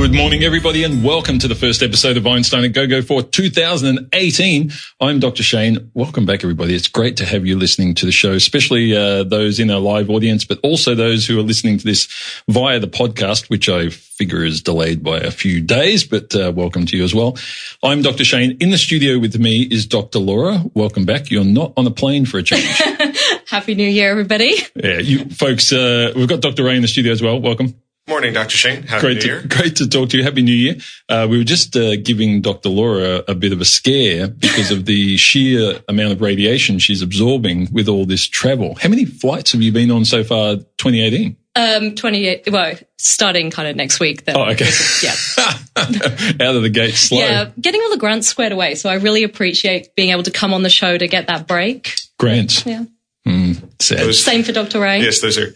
Good morning, everybody, and welcome to the first episode of Einstein A Go Go for 2018. I'm Dr. Shane. Welcome back, everybody. It's great to have you listening to the show, especially uh, those in our live audience, but also those who are listening to this via the podcast, which I figure is delayed by a few days, but uh, welcome to you as well. I'm Dr. Shane. In the studio with me is Dr. Laura. Welcome back. You're not on a plane for a change. Happy New Year, everybody. Yeah, you folks, uh, we've got Dr. Ray in the studio as well. Welcome. Morning, Dr. Shane. Happy great New to, Great to talk to you. Happy New Year. Uh, we were just uh, giving Dr. Laura a, a, bit of a scare because of the sheer amount of radiation she's absorbing with all this travel. How many flights have you been on so far 2018? Um, 28, well, starting kind of next week. Then, oh, okay. Yeah. Out of the gate slow. Yeah, getting all the grants squared away. So I really appreciate being able to come on the show to get that break. Grants. Yeah. Mm, sad. Those- Same for Dr. Ray. Yes, those are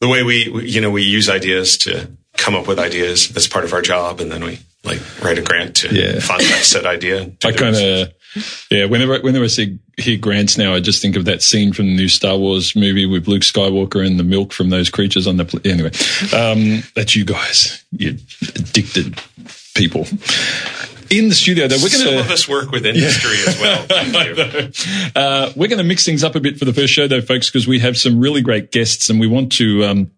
the way we, we- you know, we use ideas to come up with ideas. That's part of our job. And then we like write a grant to Yeah. fund that said idea. I kind of, yeah, whenever, whenever I see, hear grants now, I just think of that scene from the new Star Wars movie with Luke Skywalker and the milk from those creatures on the, pl- anyway, um, that's you guys, you addicted people. In the studio though, we're Some going of to, us work with industry as well. Thank you. uh, we're going to mix things up a bit for the first show though, folks, because we have some really great guests and we want to, um,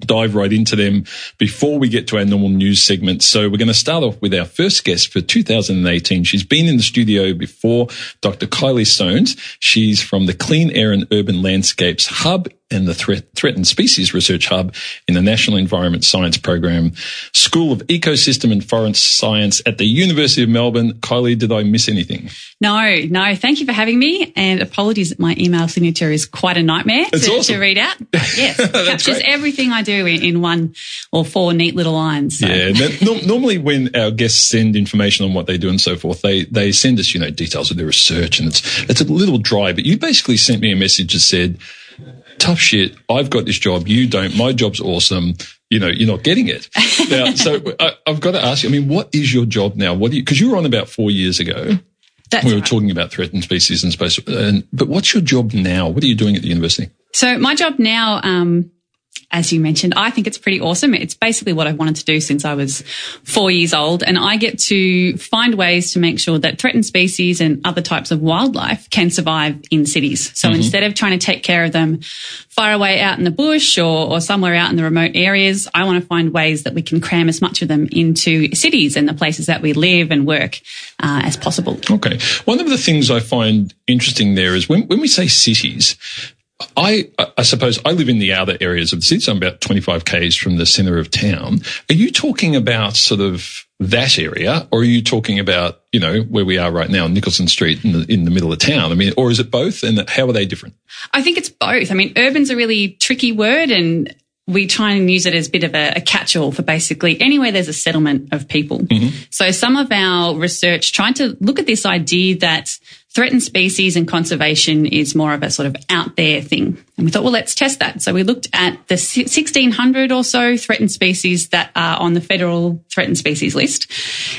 dive right into them before we get to our normal news segment. So we're going to start off with our first guest for 2018. She's been in the studio before, Dr. Kylie Soanes. She's from the Clean Air and Urban Landscapes Hub and the Threat- Threatened Species Research Hub in the National Environment Science Program, School of Ecosystem and Forest Science at the University of Melbourne. Kylie, did I miss anything? No, no. Thank you for having me. And apologies that my email signature is quite a nightmare to, awesome. to read out. But yes, captures great. everything I do in, in one or four neat little lines. So. Yeah. that- no- normally when our guests send information on what they do and so forth, they, they send us, you know, details of their research and it's, it's a little dry, but you basically sent me a message that said, tough shit. I've got this job. You don't. My job's awesome. You know, you're not getting it. Now, so I, I've got to ask you, I mean, what is your job now? What do you, cause you were on about four years ago. That's we were right. talking about threatened species and space. And, but what's your job now? What are you doing at the university? So my job now, um, as you mentioned, I think it's pretty awesome. It's basically what I've wanted to do since I was four years old. And I get to find ways to make sure that threatened species and other types of wildlife can survive in cities. So instead of trying to take care of them far away out in the bush or, or somewhere out in the remote areas, I want to find ways that we can cram as much of them into cities and the places that we live and work uh, as possible. Okay. One of the things I find interesting there is when, when we say cities, I, I suppose I live in the outer areas of the city, so I'm about 25 k's from the center of town. Are you talking about sort of that area or are you talking about, you know, where we are right now, Nicholson Street in the, in the middle of town? I mean, or is it both? And how are they different? I think it's both. I mean, urban's a really tricky word and we try and use it as a bit of a, a catch-all for basically anywhere there's a settlement of people. Mm-hmm. So some of our research tried to look at this idea that threatened species and conservation is more of a sort of out there thing. And we thought, well, let's test that. So we looked at the 1600 or so threatened species that are on the federal threatened species list.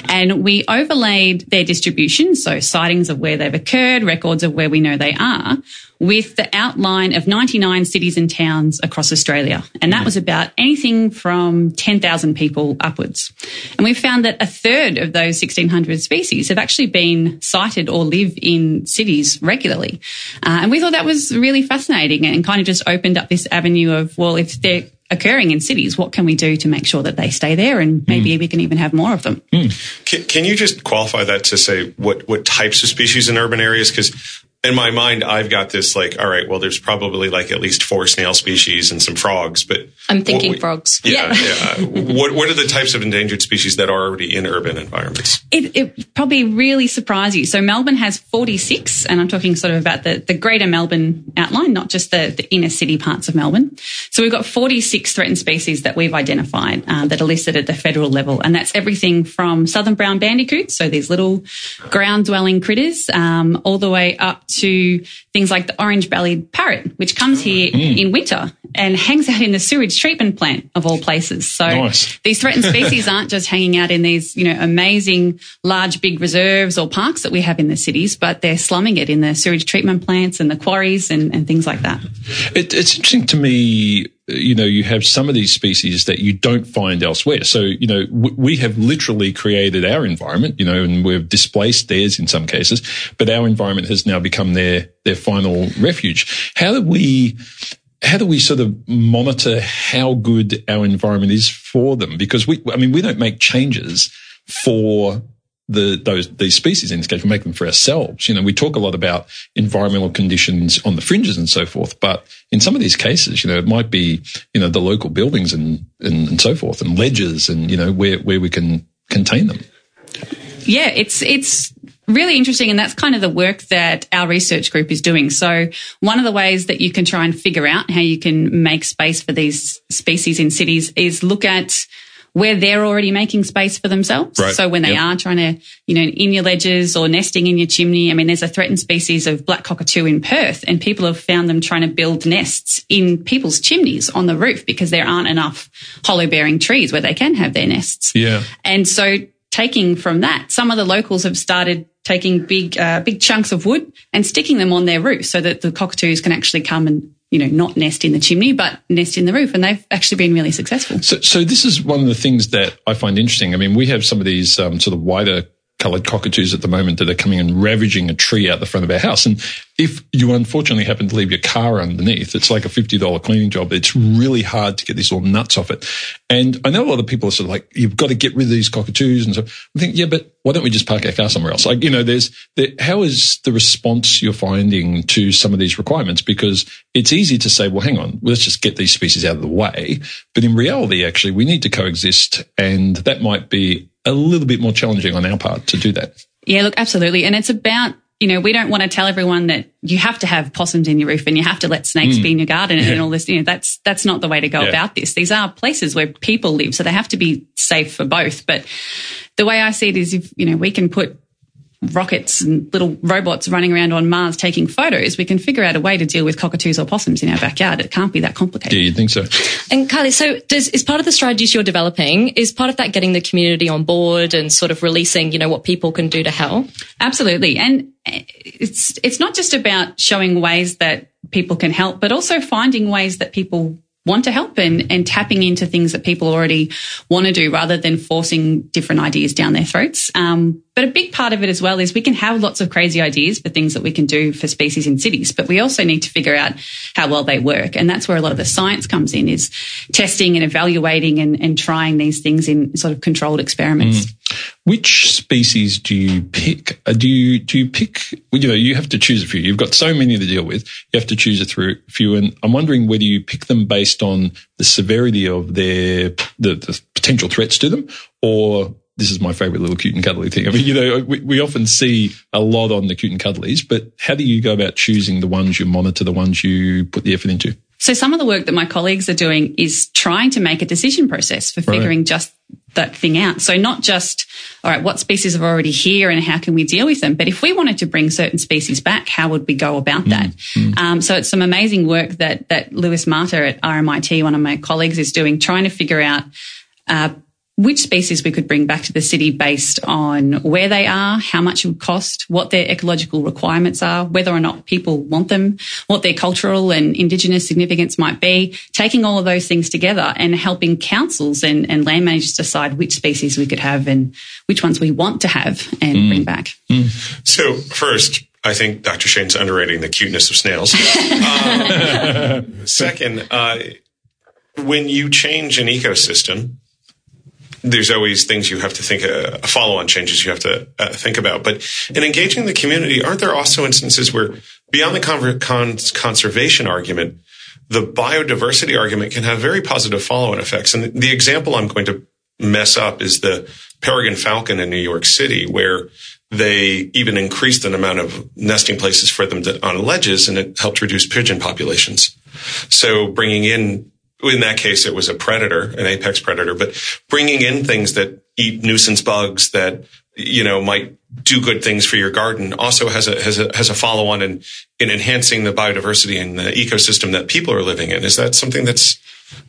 And we overlaid their distribution. So sightings of where they've occurred, records of where we know they are with the outline of 99 cities and towns across Australia. And that mm. was about anything from 10,000 people upwards. And we found that a third of those 1600 species have actually been sighted or live in cities regularly. Uh, and we thought that was really fascinating and kind of just opened up this avenue of, well, if they're occurring in cities, what can we do to make sure that they stay there? And mm. maybe we can even have more of them. Mm. Can, can you just qualify that to say what, what types of species in urban areas? Because in my mind, I've got this like, all right, well, there's probably like at least four snail species and some frogs, but I'm thinking we- frogs. Yeah, yeah. what what are the types of endangered species that are already in urban environments? It, it probably really surprised you. So Melbourne has 46, and I'm talking sort of about the, the greater Melbourne outline, not just the, the inner city parts of Melbourne. So we've got 46 threatened species that we've identified uh, that are listed at the federal level, and that's everything from southern brown bandicoots, so these little ground dwelling critters, um, all the way up to things like the orange bellied parrot, which comes here mm. in winter and hangs out in the sewage treatment plant of all places. So Nice. these threatened species aren't just hanging out in these, you know, amazing large big reserves or parks that we have in the cities, but they're slumming it in the sewage treatment plants and the quarries and, and things like that. It, it's interesting to me, you know, you have some of these species that you don't find elsewhere. So, you know, w- we have literally created our environment, you know, and we've displaced theirs in some cases, but our environment has now become their, their final refuge. How do we, how do we sort of monitor how good our environment is for them? Because we, I mean, we don't make changes for the those these species in this case. We make them for ourselves. You know, we talk a lot about environmental conditions on the fringes and so forth, but in some of these cases, you know, it might be you know the local buildings and and, and so forth, and ledges, and you know where where we can contain them. Yeah, it's it's really interesting, and that's kind of the work that our research group is doing. So one of the ways that you can try and figure out how you can make space for these species in cities is look at where they're already making space for themselves. Right. So when they Yep. are trying to, you know, in your ledges or nesting in your chimney, I mean, there's a threatened species of black cockatoo in Perth, and people have found them trying to build nests in people's chimneys on the roof because there aren't enough hollow bearing trees where they can have their nests. Yeah. And so taking from that, some of the locals have started taking big, uh, big chunks of wood and sticking them on their roof so that the cockatoos can actually come and, you know, not nest in the chimney, but nest in the roof. And they've actually been really successful. So, so this is one of the things that I find interesting. I mean, we have some of these um, sort of wider coloured cockatoos at the moment that are coming and ravaging a tree out the front of our house. And if you unfortunately happen to leave your car underneath, it's like a $50 cleaning job. It's really hard to get these little nuts off it. And I know a lot of people are sort of like, you've got to get rid of these cockatoos. And so I think, yeah, but why don't we just park our car somewhere else? Like, you know, there's the, how is the response you're finding to some of these requirements? Because it's easy to say, well, hang on, let's just get these species out of the way. But in reality, actually, we need to coexist. And that might be a little bit more challenging on our part to do that. Yeah, look, absolutely. And it's about, you know, we don't want to tell everyone that you have to have possums in your roof and you have to let snakes mm. be in your garden and all this. You know, that's, that's not the way to go Yeah. about this. These are places where people live. So they have to be safe for both. But the way I see it is if, you know, we can put rockets and little robots running around on Mars taking photos, we can figure out a way to deal with cockatoos or possums in our backyard. It can't be that complicated. Yeah, you'd think so. And Kylie, so does, is part of the strategies you're developing, is part of that getting the community on board and sort of releasing, you know, what people can do to help? Absolutely. And it's it's not just about showing ways that people can help, but also finding ways that people want to help and, and tapping into things that people already want to do rather than forcing different ideas down their throats. Um, but a big part of it as well is we can have lots of crazy ideas for things that we can do for species in cities, but we also need to figure out how well they work. And that's where a lot of the science comes in is testing and evaluating and, and trying these things in sort of controlled experiments. Which species do you pick? Uh, do you do you pick? You know, you have to choose a few. You've got so many to deal with. You have to choose a few, and I'm wondering whether you pick them based on the severity of their the, the potential threats to them, or this is my favorite little cute and cuddly thing. I mean, you know, we, we often see a lot on the cute and cuddlies, but how do you go about choosing the ones you monitor, the ones you put the effort into? So some of the work that my colleagues are doing is trying to make a decision process for figuring just that thing out. So not just, all right, what species are already here and how can we deal with them? But if we wanted to bring certain species back, how would we go about that? Um, so it's some amazing work that, that Luis Mata at RMIT, one of my colleagues is doing, trying to figure out, uh, which species we could bring back to the city based on where they are, how much it would cost, what their ecological requirements are, whether or not people want them, what their cultural and indigenous significance might be, taking all of those things together and helping councils and, and land managers decide which species we could have and which ones we want to have and bring back. So first, I think Dr. Shane's underrating the cuteness of snails. Um, second, uh, when you change an ecosystem, there's always things you have to think, uh, follow-on changes you have to uh, think about. But in engaging the community, aren't there also instances where, beyond the conservation argument, the biodiversity argument can have very positive follow-on effects? And the example I'm going to mess up is the peregrine falcon in New York City, where they even increased the amount of nesting places for them to, on ledges, and it helped reduce pigeon populations. So bringing in, in that case, it was a predator, an apex predator, but bringing in things that eat nuisance bugs that you know might do good things for your garden also has a has a has a follow on in in enhancing the biodiversity and the ecosystem that people are living in. Is that something that's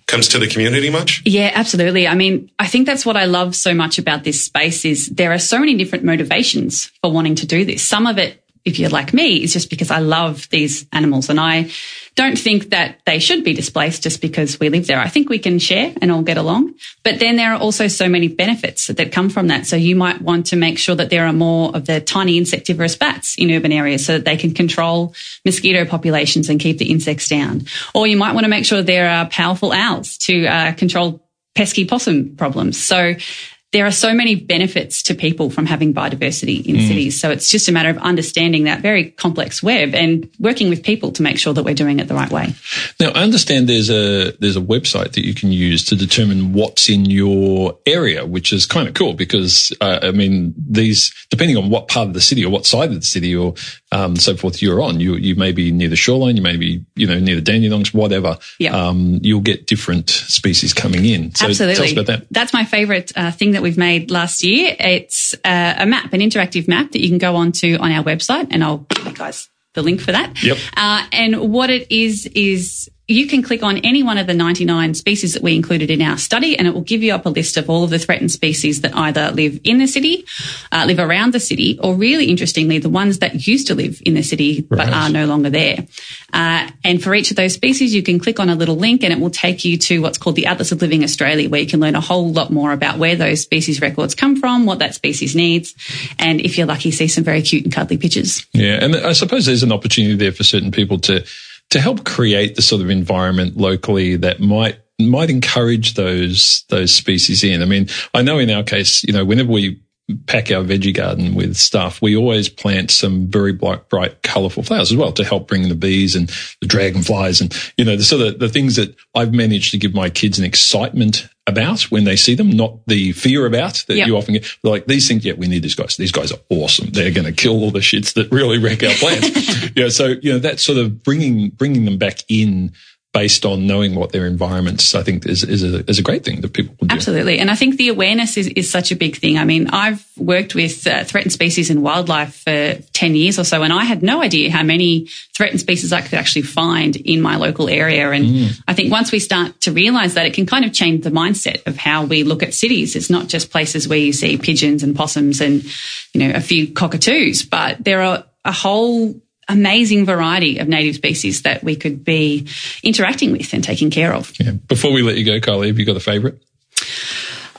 comes to the community much? Yeah, absolutely. I mean, I think that's what I love so much about this space is there are so many different motivations for wanting to do this. Some of it if you're like me, is just because I love these animals and I don't think that they should be displaced just because we live there. I think we can share and all get along. But then there are also so many benefits that come from that. So you might want to make sure that there are more of the tiny insectivorous bats in urban areas so that they can control mosquito populations and keep the insects down. Or you might want to make sure there are powerful owls to uh, control pesky possum problems. So there are so many benefits to people from having biodiversity in mm. cities. So it's just a matter of understanding that very complex web and working with people to make sure that we're doing it the right way. Now, I understand there's a there's a website that you can use to determine what's in your area, which is kind of cool because uh, I mean these depending on what part of the city or what side of the city or um, so forth you're on, you you may be near the shoreline, you may be you know near the Dandenongs, whatever. Yeah. Um, you'll get different species coming in. So Absolutely. Tell us about that. That's my favourite uh, thing that that we've made last year. It's uh, a map, an interactive map that you can go on to on our website, and I'll give you guys the link for that. Yep. Uh, and what it is is you can click on any one of the 99 species that we included in our study and it will give you up a list of all of the threatened species that either live in the city, uh, live around the city, or really interestingly, the ones that used to live in the city right. but are no longer there. Uh, and for each of those species, you can click on a little link and it will take you to what's called the Atlas of Living Australia, where you can learn a whole lot more about where those species records come from, what that species needs, and if you're lucky, see some very cute and cuddly pictures. Yeah, and I suppose there's an opportunity there for certain people to to help create the sort of environment locally that might might encourage those those species in. I mean, I know in our case, you know, whenever we pack our veggie garden with stuff, we always plant some very bright, bright, colourful flowers as well to help bring the bees and the dragonflies and, you know, the sort of the things that I've managed to give my kids an excitement about when they see them, not the fear about that yep. you often get. Like these things, yeah, we need these guys. These guys are awesome. They're going to kill all the shits that really wreck our plants. yeah. So, you know, that sort of bringing, bringing them back in based on knowing what their environments, I think is, is a, is a great thing that people can do. Absolutely. And I think the awareness is, is such a big thing. I mean, I've worked with uh, threatened species and wildlife for 10 years or so, and I had no idea how many threatened species I could actually find in my local area. And mm. I think once we start to realize that, it can kind of change the mindset of how we look at cities. It's not just places where you see pigeons and possums and, you know, a few cockatoos, but there are a whole amazing variety of native species that we could be interacting with and taking care of. Yeah. Before we let you go, Kylie, have you got a favourite?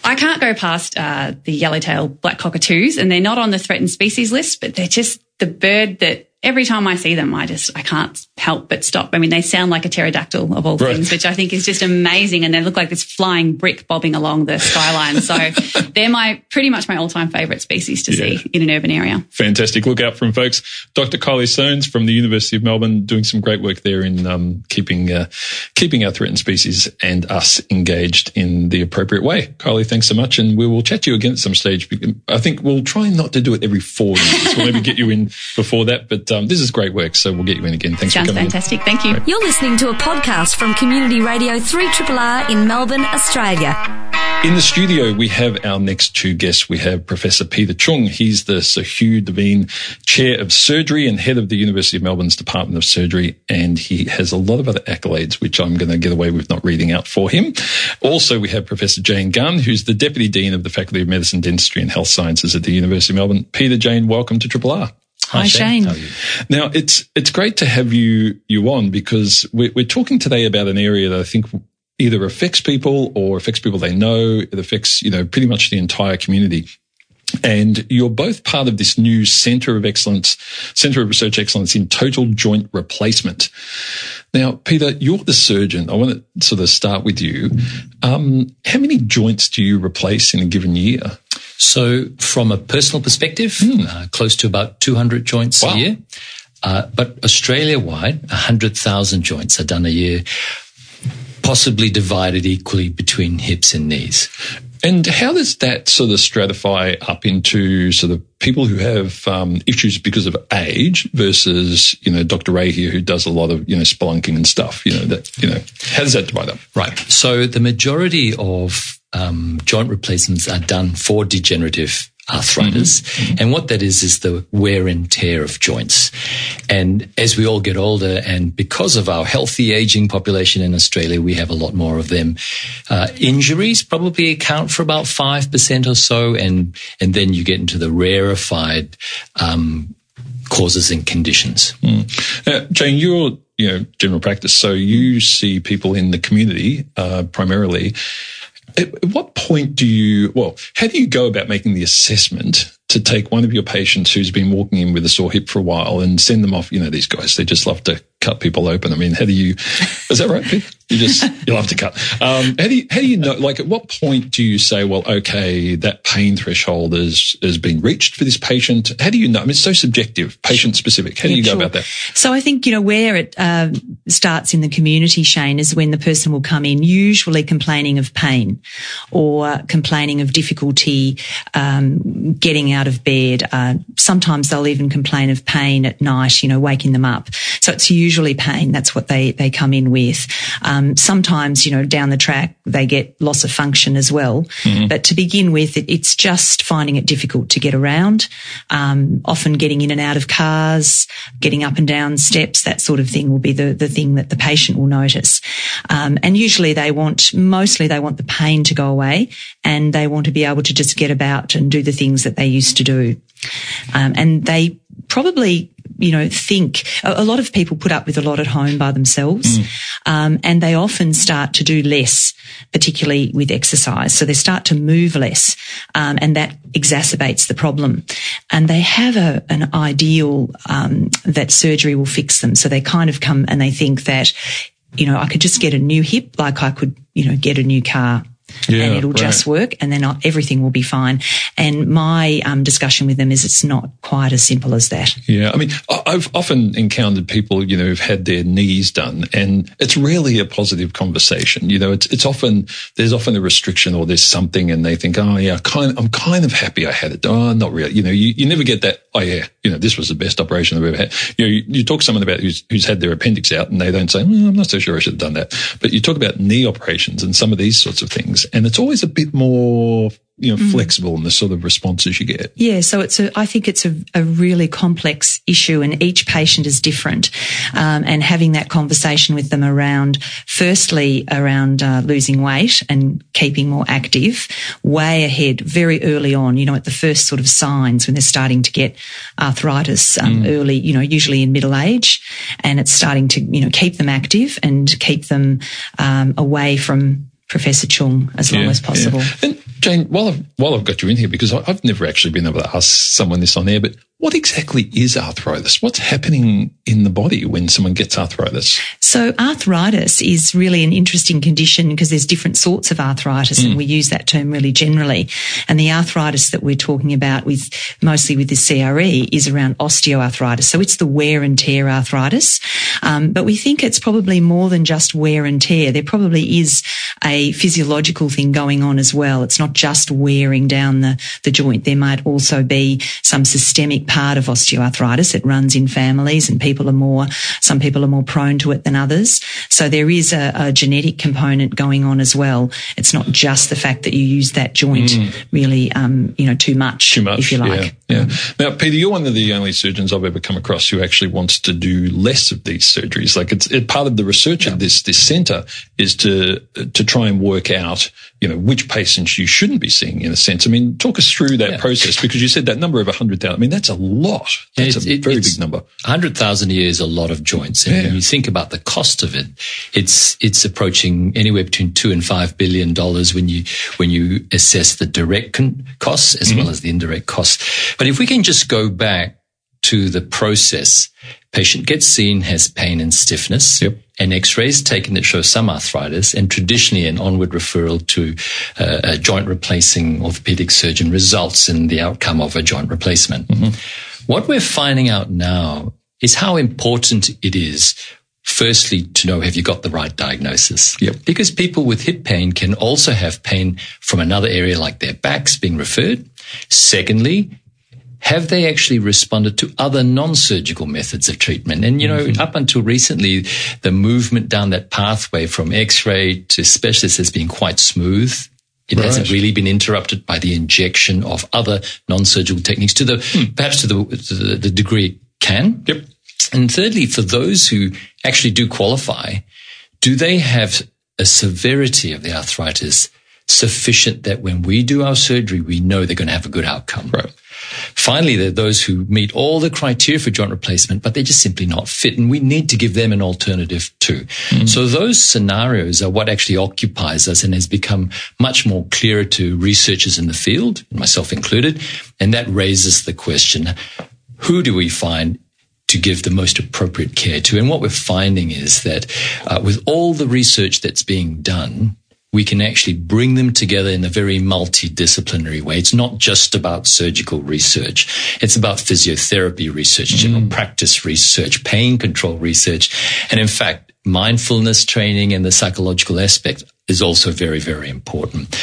I can't go past uh, the yellowtail black cockatoos, and they're not on the threatened species list, but they're just the bird that every time I see them, I just I can't help but stop. I mean, they sound like a pterodactyl of all right. things, which I think is just amazing, and they look like this flying brick bobbing along the skyline. so they're my pretty much my all time favourite species to yeah. see in an urban area. Fantastic! Look out them, folks. Dr. Kylie Soanes from the University of Melbourne doing some great work there in um, keeping uh, keeping our threatened species and us engaged in the appropriate way. Kylie, thanks so much, and we will chat to you again at some stage. I think we'll try not to do it every four years. We'll maybe get you in before that, but um, this is great work, so we'll get you in again. Thanks Sounds for coming. fantastic. In. Thank you. Great. You're listening to a podcast from Community Radio 3RRR in Melbourne, Australia. In the studio, we have our next two guests. We have Professor Peter Choong. He's the Sir Hugh Devine Chair of Surgery and head of the University of Melbourne's Department of Surgery. And he has a lot of other accolades, which I'm going to get away with not reading out for him. Also, we have Professor Jane Gunn, who's the Deputy Dean of the Faculty of Medicine, Dentistry and Health Sciences at the University of Melbourne. Peter, Jane, welcome to Triple R. Hi, Shane. Now it's it's great to have you you on because we're, we're talking today about an area that I think either affects people or affects people they know. It affects you know pretty much the entire community. And you're both part of this new Centre of Excellence, Centre of Research Excellence in Total Joint Replacement. Now, Peter, you're the surgeon. I want to sort of start with you. Um, how many joints do you replace in a given year? So, from a personal perspective, mm. uh, close to about 200 joints wow. a year. Uh, but Australia wide, 100,000 joints are done a year, possibly divided equally between hips and knees. And how does that sort of stratify up into sort of people who have um, issues because of age versus, you know, Dr. Ray here who does a lot of, you know, spelunking and stuff, you know, that, you know, how does that divide up? Right. So the majority of um, joint replacements are done for degenerative arthritis. Mm-hmm. And what that is, is the wear and tear of joints. And as we all get older, and because of our healthy aging population in Australia, we have a lot more of them. Uh, injuries probably account for about 5% or so. And, and then you get into the rarefied, um, causes and conditions. Mm. Jane, you're you know general practice, so you see people in the community uh, primarily. At, what point do you, well, how do you go about making the assessment to take one of your patients who's been walking in with a sore hip for a while and send them off? You know, these guys, they just love to cut people open. I mean, how do you, is that right, Pete? You just, you love to cut. Um, how do you, how do you know, like at what point do you say, well, okay, that pain threshold is has been reached for this patient? How do you know? I mean, it's so subjective, patient specific. How do you go sure. about that? So I think, you know, where it uh, starts in the community, Shane, is when the person will come in, usually complaining of pain or complaining of difficulty um, getting out of bed. Uh, sometimes they'll even complain of pain at night, you know, waking them up. So it's usually usually pain. That's what they, they come in with. Um, sometimes, you know, down the track, they get loss of function as well. Mm-hmm. But to begin with, it, it's just finding it difficult to get around, um, often getting in and out of cars, getting up and down steps, that sort of thing will be the, the thing that the patient will notice. Um, and usually they want, mostly they want the pain to go away and they want to be able to just get about and do the things that they used to do. Um, and they probably you know, think a, lot of people put up with a lot at home by themselves, mm. um, and they often start to do less, particularly with exercise. So they start to move less, um, and that exacerbates the problem. And they have a, an ideal um, that surgery will fix them. So they kind of come and they think that, you know, I could just get a new hip, like I could, you know, get a new car yeah, and it'll right. just work and then everything will be fine. And my um, discussion with them is it's not quite as simple as that. Yeah. I mean, I've often encountered people, you know, who've had their knees done and it's rarely a positive conversation. You know, it's, it's often, there's often a restriction or there's something and they think, oh yeah, kind, I'm kind of happy I had it. Oh, not really. You know, you, you never get that. Oh yeah, you know, this was the best operation I've ever had. You know, you, you talk someone about who's, who's had their appendix out and they don't say, mm, I'm not so sure I should have done that. But you talk about knee operations and some of these sorts of things and it's always a bit more you know, mm. flexible in the sort of responses you get. Yeah. So it's a, I think it's a, a really complex issue and each patient is different. Um, and having that conversation with them around, firstly, around uh, losing weight and keeping more active way ahead, very early on, you know, at the first sort of signs when they're starting to get arthritis um, mm. early, you know, usually in middle age. And it's starting to, you know, keep them active and keep them um, away from Professor Choong as long as possible. Yeah. And Jane, while I've, while I've got you in here, because I've never actually been able to ask someone this on air, but what exactly is arthritis? What's happening in the body when someone gets arthritis? So arthritis is really an interesting condition because there's different sorts of arthritis mm. and we use that term really generally. And the arthritis that we're talking about with mostly with the CRE is around osteoarthritis. So it's the wear and tear arthritis. Um, but we think it's probably more than just wear and tear. There probably is a physiological thing going on as well. It's not just wearing down the, the joint. There might also be some systemic part of osteoarthritis. It runs in families and people are more, some people are more prone to it than others. So there is a, a genetic component going on as well. It's not just the fact that you use that joint mm. really, um, you know, too much, too much, if you like. Yeah, yeah. Now, Peter, you're one of the only surgeons I've ever come across who actually wants to do less of these surgeries. Like it's it, part of the research yeah. of this, this center is to, to try and work out, you know, which patients you shouldn't be seeing in a sense. I mean, talk us through that yeah. process because you said that number of 100,000. I mean, that's a lot. That's a very big number. 100,000 a year is a lot of joints. And yeah. when you think about the cost of it, it's, it's approaching anywhere between two and five billion dollars when you, when you assess the direct con- costs as mm-hmm. well as the indirect costs. But if we can just go back to the process, patient gets seen, has pain and stiffness. Yep. An X-ray is taken that shows some arthritis, and traditionally an onward referral to uh, a joint replacing orthopedic surgeon results in the outcome of a joint replacement. Mm-hmm. What we're finding out now is how important it is Firstly, to know have you got the right diagnosis? Yep. Because people with hip pain can also have pain from another area like their backs being referred. Secondly, have they actually responded to other non-surgical methods of treatment? And, you know, mm-hmm. up until recently, the movement down that pathway from x-ray to specialist has been quite smooth It right. hasn't really been interrupted by the injection of other non-surgical techniques to the hmm. perhaps to the, to the, the degree it can. Yep. And thirdly, for those who actually do qualify, do they have a severity of the arthritis sufficient that when we do our surgery, we know they're going to have a good outcome? Right. Finally, there are those who meet all the criteria for joint replacement, but they're just simply not fit. And we need to give them an alternative too. Mm. So those scenarios are what actually occupies us and has become much more clearer to researchers in the field, myself included. And that raises the question, who do we find to give the most appropriate care to. And what we're finding is that uh, with all the research that's being done, we can actually bring them together in a very multidisciplinary way. It's not just about surgical research. It's about physiotherapy research, general mm. practice research, pain control research. And in fact, mindfulness training and the psychological aspect is also very, very important.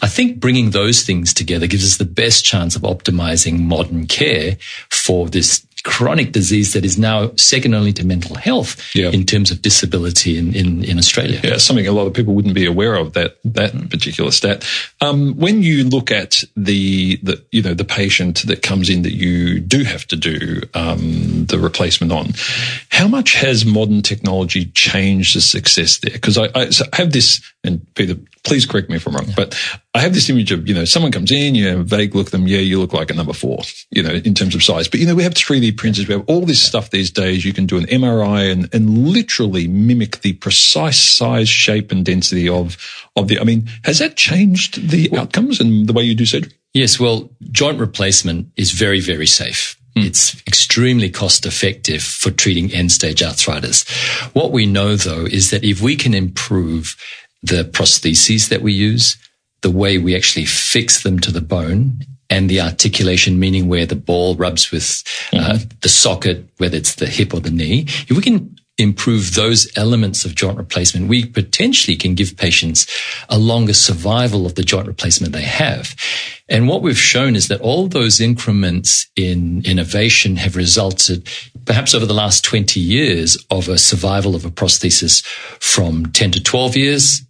I think bringing those things together gives us the best chance of optimizing modern care for this chronic disease that is now second only to mental health yeah. in terms of disability in, in, in, Australia. Yeah, something a lot of people wouldn't be aware of that that particular stat. Um, when you look at the the you know the patient that comes in that you do have to do um, the replacement on, how much has modern technology changed the success there? Because I, I have this, and Peter, please correct me if I'm wrong, yeah. but I have this image of, you know, someone comes in, you have a vague look at them. Yeah, you look like a number four, you know, in terms of size. But, you know, we have 3D printers. We have all this stuff these days. You can do an MRI and, and literally mimic the precise size, shape and density of, of the, I mean, has that changed the outcomes and the way you do surgery? Yes. Well, joint replacement is very, very safe. Hmm. It's extremely cost effective for treating end stage arthritis. What we know though is that if we can improve the prostheses that we use, the way we actually fix them to the bone and the articulation, meaning where the ball rubs with uh, mm-hmm. the socket, whether it's the hip or the knee. If we can improve those elements of joint replacement, we potentially can give patients a longer survival of the joint replacement they have. And what we've shown is that all those increments in innovation have resulted, perhaps over the last 20 years, of a survival of a prosthesis from 10 to 12 years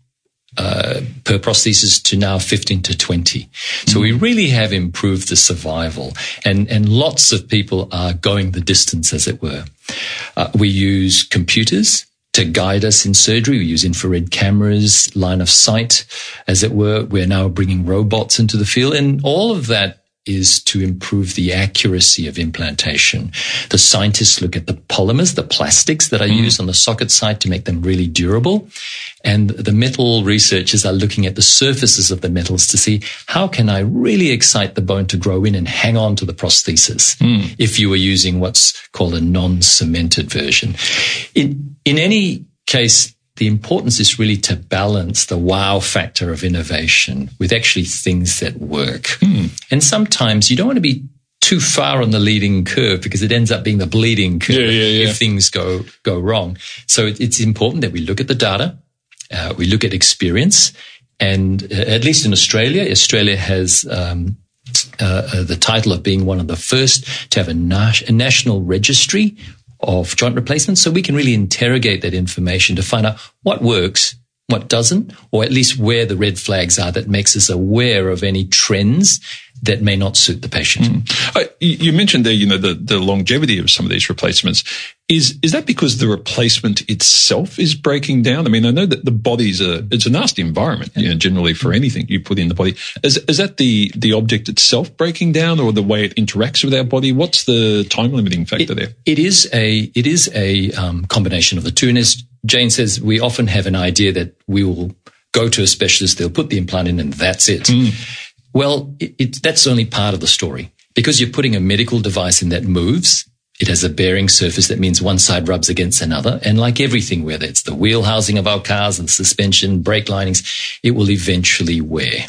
uh, per prosthesis to now 15 to 20. So we really have improved the survival and, and lots of people are going the distance, as it were. Uh, we use computers to guide us in surgery. We use infrared cameras, line of sight, as it were. We're now bringing robots into the field and all of that is to improve the accuracy of implantation. The scientists look at the polymers, the plastics that are mm. used on the socket side to make them really durable. And the metal researchers are looking at the surfaces of the metals to see how can I really excite the bone to grow in and hang on to the prosthesis mm. if you were using what's called a non-cemented version. In, in any case, the importance is really to balance the wow factor of innovation with actually things that work. Mm. And sometimes you don't want to be too far on the leading curve because it ends up being the bleeding curve yeah, yeah, yeah. if things go go wrong. So it, it's important that we look at the data, uh, we look at experience, and uh, at least in Australia, Australia has. Um, uh, uh the title of being one of the first to have a, a national registry of joint replacement. So we can really interrogate that information to find out what works, what doesn't, or at least where the red flags are that makes us aware of any trends that may not suit the patient. Mm. Uh, you mentioned there, you know, the, the longevity of some of these replacements. Is is that because the replacement itself is breaking down? I mean, I know that the body's a it's a nasty environment, you know, generally for anything you put in the body. Is is that the the object itself breaking down, or the way it interacts with our body? What's the time limiting factor it, there? It is a it is a um, combination of the two. And as Jane says, we often have an idea that we will go to a specialist, they'll put the implant in, and that's it. Mm. Well, it, it, that's only part of the story because you're putting a medical device in that moves it has a bearing surface that means one side rubs against another. And like everything, whether it's the wheel housing of our cars and suspension, brake linings, it will eventually wear.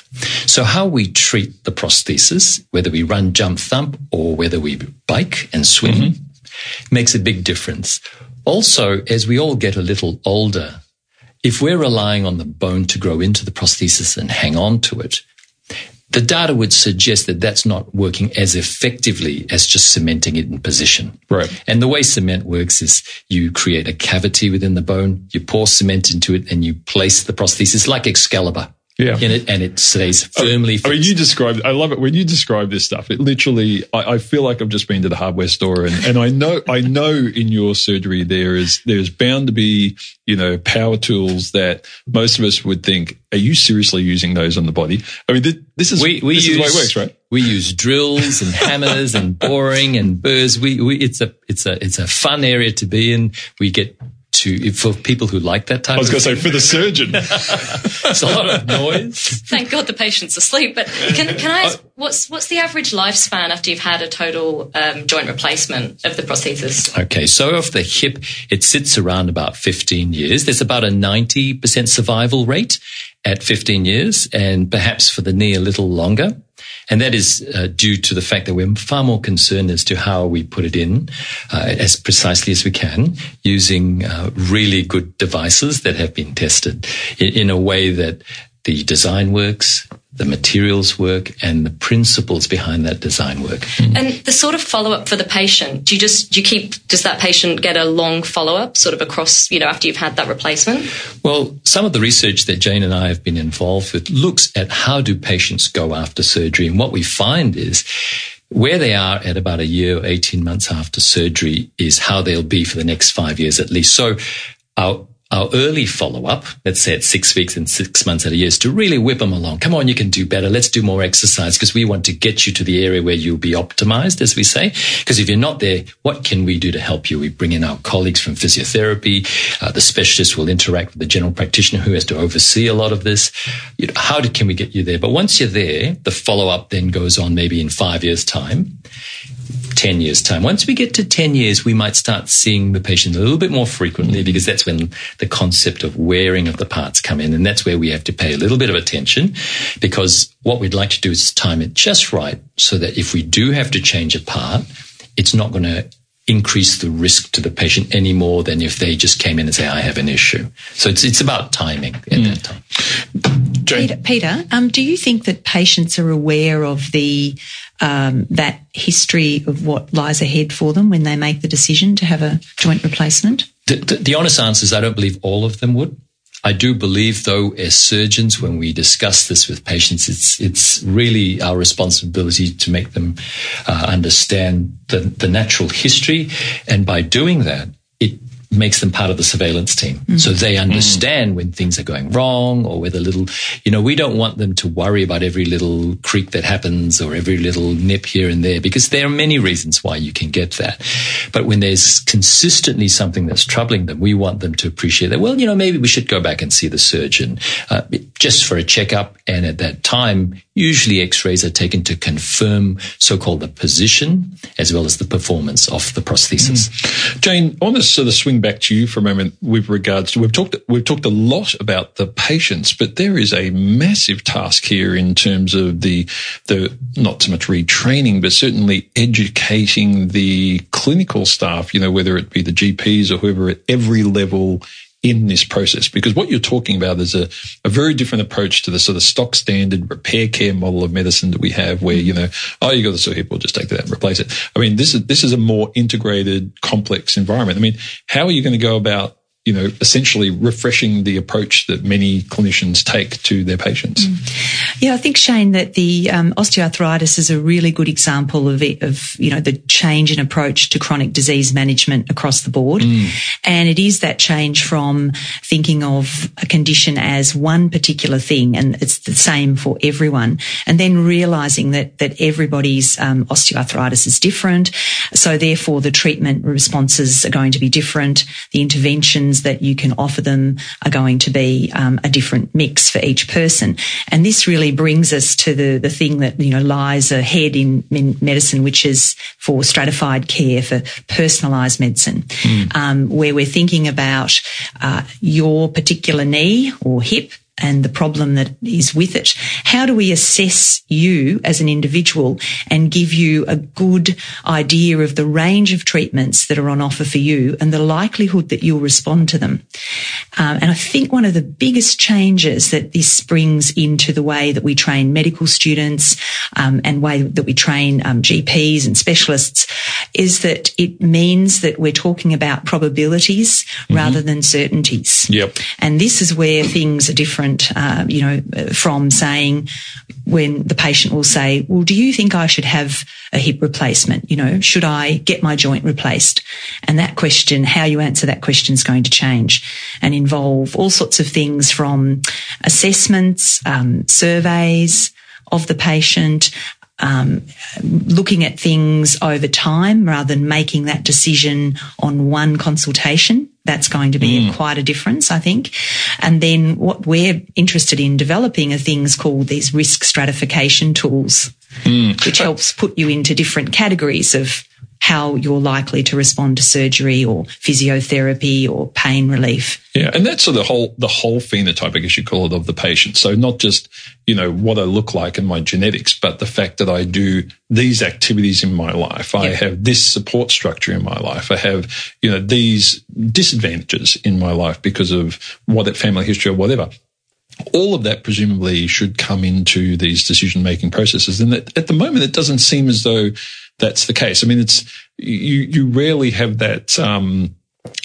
So how we treat the prosthesis, whether we run, jump, thump, or whether we bike and swim, mm-hmm. makes a big difference. Also, as we all get a little older, if we're relying on the bone to grow into the prosthesis and hang on to it, the data would suggest that that's not working as effectively as just cementing it in position. Right. And the way cement works is you create a cavity within the bone, you pour cement into it, and you place the prosthesis like Excalibur. Yeah. in it, and it stays firmly. I mean, fixed. you described. I love it when you describe this stuff. It literally, I, I feel like I've just been to the hardware store, and, and I know, I know, in your surgery there is there's bound to be, you know, power tools that most of us would think, are you seriously using those on the body? I mean, th- this is we, we this use, is the way it works, right? We use drills and hammers and boring and burrs. We, we, it's a, it's a, it's a fun area to be in. We get to, for people who like that type I was going to say for the surgeon. it's a lot of noise. Thank God the patient's asleep. But can, can I ask, what's, what's the average lifespan after you've had a total um, joint replacement of the prosthesis? Okay, so of the hip, it sits around about 15 years. There's about a 90% survival rate at 15 years, and perhaps for the knee a little longer. And that is uh, due to the fact that we're far more concerned as to how we put it in uh, as precisely as we can using uh, really good devices that have been tested in, in a way that the design works, the materials work, and the principles behind that design work. Hmm. And the sort of follow up for the patient, do you just, do you keep, does that patient get a long follow up sort of across, you know, after you've had that replacement? Well, some of the research that Jane and I have been involved with looks at how do patients go after surgery. And what we find is where they are at about a year, or 18 months after surgery is how they'll be for the next five years at least. So our our early follow up, let's say at six weeks and six months at a year, to really whip them along. Come on, you can do better. Let's do more exercise because we want to get you to the area where you'll be optimized, as we say. Because if you're not there, what can we do to help you? We bring in our colleagues from physiotherapy. Uh, the specialist will interact with the general practitioner who has to oversee a lot of this. You know, how can we get you there? But once you're there, the follow up then goes on maybe in five years time. 10 years time. Once we get to 10 years, we might start seeing the patient a little bit more frequently mm. because that's when the concept of wearing of the parts come in. And that's where we have to pay a little bit of attention because what we'd like to do is time it just right so that if we do have to change a part, it's not going to increase the risk to the patient any more than if they just came in and say, I have an issue. So it's, it's about timing at mm. that time. Peter, Peter um, do you think that patients are aware of the um, that history of what lies ahead for them when they make the decision to have a joint replacement? The, the, the honest answer is I don't believe all of them would. I do believe, though, as surgeons, when we discuss this with patients, it's it's really our responsibility to make them uh, understand the, the natural history, and by doing that, it makes them part of the surveillance team. Mm. So they understand mm. when things are going wrong or whether little, you know, we don't want them to worry about every little creak that happens or every little nip here and there because there are many reasons why you can get that. But when there's consistently something that's troubling them, we want them to appreciate that, well, you know, maybe we should go back and see the surgeon uh, just for a checkup. And at that time, usually x-rays are taken to confirm so-called the position as well as the performance of the prosthesis. Mm. Jane, I want to sort of swing back to you for a moment with regards to we've talked we've talked a lot about the patients, but there is a massive task here in terms of the the not so much retraining, but certainly educating the clinical staff. You know, whether it be the GPs or whoever at every level in this process because what you're talking about is a, a very different approach to the sort of stock standard repair care model of medicine that we have where, you know, oh, you got sore hip, we'll just take that and replace it. I mean, this is, this is a more integrated, complex environment. I mean, how are you going to go about you know, essentially refreshing the approach that many clinicians take to their patients. Mm. Yeah, I think Shane that the um, osteoarthritis is a really good example of it, of you know the change in approach to chronic disease management across the board, mm. and it is that change from thinking of a condition as one particular thing and it's the same for everyone, and then realizing that that everybody's um, osteoarthritis is different, so therefore the treatment responses are going to be different, the interventions that you can offer them are going to be um, a different mix for each person. And this really brings us to the, the thing that, you know, lies ahead in, in medicine, which is for stratified care, for personalised medicine, mm. um, where we're thinking about uh, your particular knee or hip and the problem that is with it. How do we assess you as an individual and give you a good idea of the range of treatments that are on offer for you and the likelihood that you'll respond to them? Um, and I think one of the biggest changes that this brings into the way that we train medical students um, and way that we train um, GPs and specialists is that it means that we're talking about probabilities mm-hmm. rather than certainties. Yep. And this is where things are different, uh, you know, from saying when the patient will say, well, do you think I should have a hip replacement? You know, should I get my joint replaced? And that question, how you answer that question is going to change and involve all sorts of things from assessments, um, surveys of the patient, um, looking at things over time rather than making that decision on one consultation. That's going to be mm. quite a difference, I think. And then what we're interested in developing are things called these risk stratification tools, mm. which helps put you into different categories of how you're likely to respond to surgery or physiotherapy or pain relief. Yeah, and that's sort of the whole the whole phenotype, I guess you call it, of the patient. So not just you know what I look like and my genetics, but the fact that I do these activities in my life. I have this support structure in my life. I have you know these disadvantages in my life because of what that family history or whatever all of that presumably should come into these decision making processes. And at the moment, it doesn't seem as though that's the case. I mean, it's you you rarely have that. Um,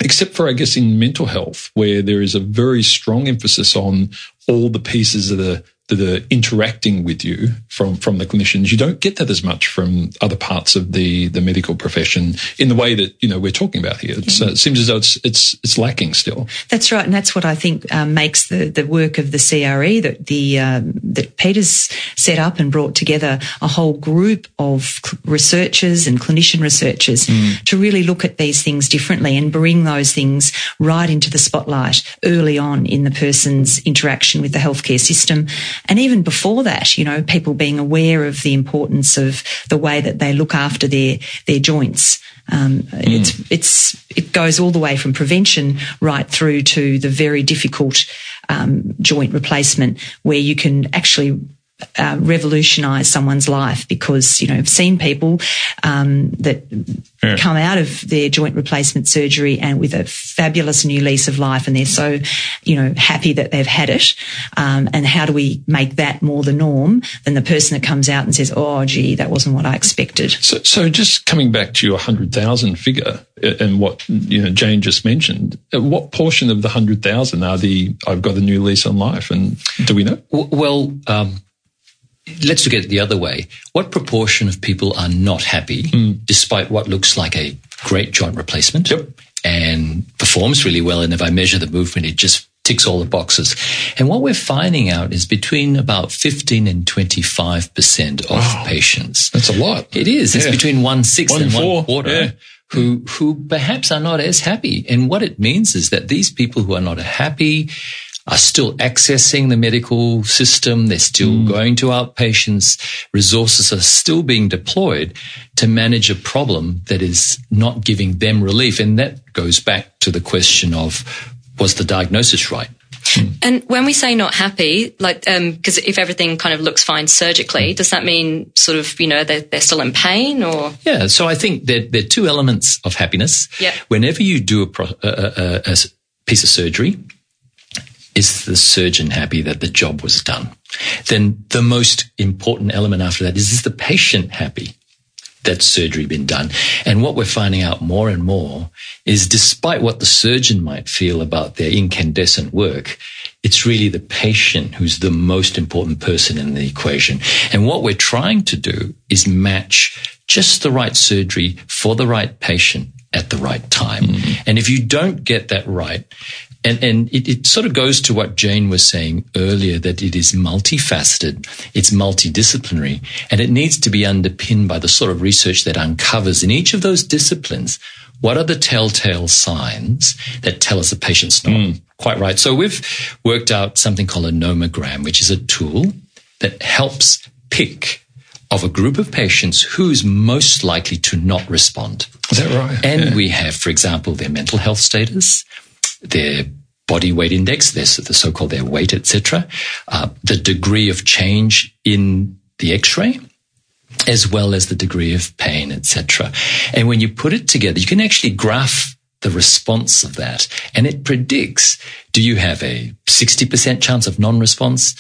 except for, I guess, in mental health, where there is a very strong emphasis on all the pieces of the that are interacting with you from from the clinicians. You don't get that as much from other parts of the the medical profession in the way that you know we're talking about here. Uh, it seems as though it's it's it's lacking still. That's right, and that's what I think um, makes the the work of the CRE that the um, that Peter's set up and brought together a whole group of researchers and clinician researchers mm. to really look at these things differently and bring those things right into the spotlight early on in the person's interaction with the healthcare system and even before that, you know, people being aware of the importance of the way that they look after their, their joints. Um, mm. It's, it's, it goes all the way from prevention right through to the very difficult um, joint replacement where you can actually uh, revolutionize someone's life because you know I've seen people um, that yeah. come out of their joint replacement surgery and with a fabulous new lease of life, and they're so you know happy that they've had it. Um, and how do we make that more the norm than the person that comes out and says, "Oh, gee, that wasn't what I expected." So, so just coming back to your hundred thousand figure and what you know Jane just mentioned, uh, what portion of the hundred thousand are the I've got a new lease on life, and do we know? Well. Um, let's look at it the other way. What proportion of people are not happy mm. despite what looks like a great joint replacement yep. and performs really well? And if I measure the movement, it just ticks all the boxes. And what we're finding out is between about 15 and 25% of wow. patients. That's a lot. It is. It's between one sixth one and four. one quarter. Yeah. Who, who perhaps are not as happy. And what it means is that these people who are not happy, are still accessing the medical system. They're still mm. going to outpatients. Resources are still being deployed to manage a problem that is not giving them relief. And that goes back to the question of was the diagnosis right? Hmm. And when we say not happy, like, because um, if everything kind of looks fine surgically, hmm. does that mean sort of, you know, they're, they're still in pain or? Yeah. So I think there, there are two elements of happiness. Yeah. Whenever you do a, pro, a, a, a piece of surgery, is the surgeon happy that the job was done? Then the most important element after that is, is the patient happy that surgery been done? And what we're finding out more and more is despite what the surgeon might feel about their incandescent work, it's really the patient who's the most important person in the equation. And what we're trying to do is match just the right surgery for the right patient at the right time. Mm-hmm. And if you don't get that right, and, and it, it, sort of goes to what Jane was saying earlier that it is multifaceted, it's multidisciplinary, and it needs to be underpinned by the sort of research that uncovers in each of those disciplines what are the telltale signs that tell us a patient's not mm. quite right. So we've worked out something called a nomogram, which is a tool that helps pick of a group of patients who's most likely to not respond. Is that right? And yeah. we have, for example, their mental health status, their body weight index, their, the so-called their weight, etc., uh, the degree of change in the X-ray, as well as the degree of pain, etc. And when you put it together, you can actually graph the response of that. And it predicts, do you have a 60% chance of non-response?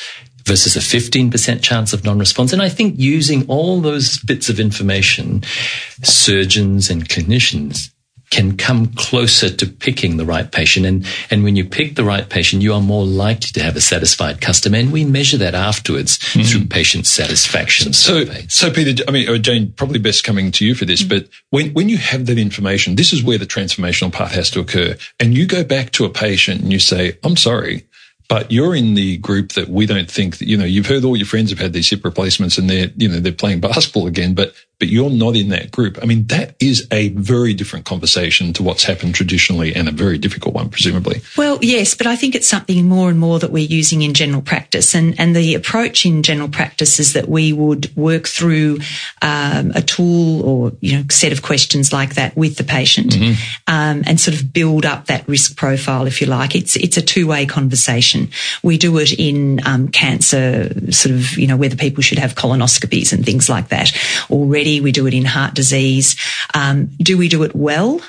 versus a 15% chance of non-response. And I think using all those bits of information, surgeons and clinicians can come closer to picking the right patient. And, and when you pick the right patient, you are more likely to have a satisfied customer. And we measure that afterwards mm-hmm. through patient satisfaction. So, so, so, Peter, I mean, uh, Jane, probably best coming to you for this, mm-hmm. but when, when you have that information, this is where the transformational part has to occur. And you go back to a patient and you say, I'm sorry, but you're in the group that we don't think that, you know, you've heard all your friends have had these hip replacements and they're, you know, they're playing basketball again, but but you're not in that group. I mean, that is a very different conversation to what's happened traditionally and a very difficult one, presumably. Well, yes, but I think it's something more and more that we're using in general practice. And, and the approach in general practice is that we would work through um, a tool or, you know, set of questions like that with the patient mm-hmm. um, and sort of build up that risk profile, if you like. It's, it's a two way conversation. We do it in um, cancer, sort of, you know, whether people should have colonoscopies and things like that already We do it in heart disease. Um, do we do it well?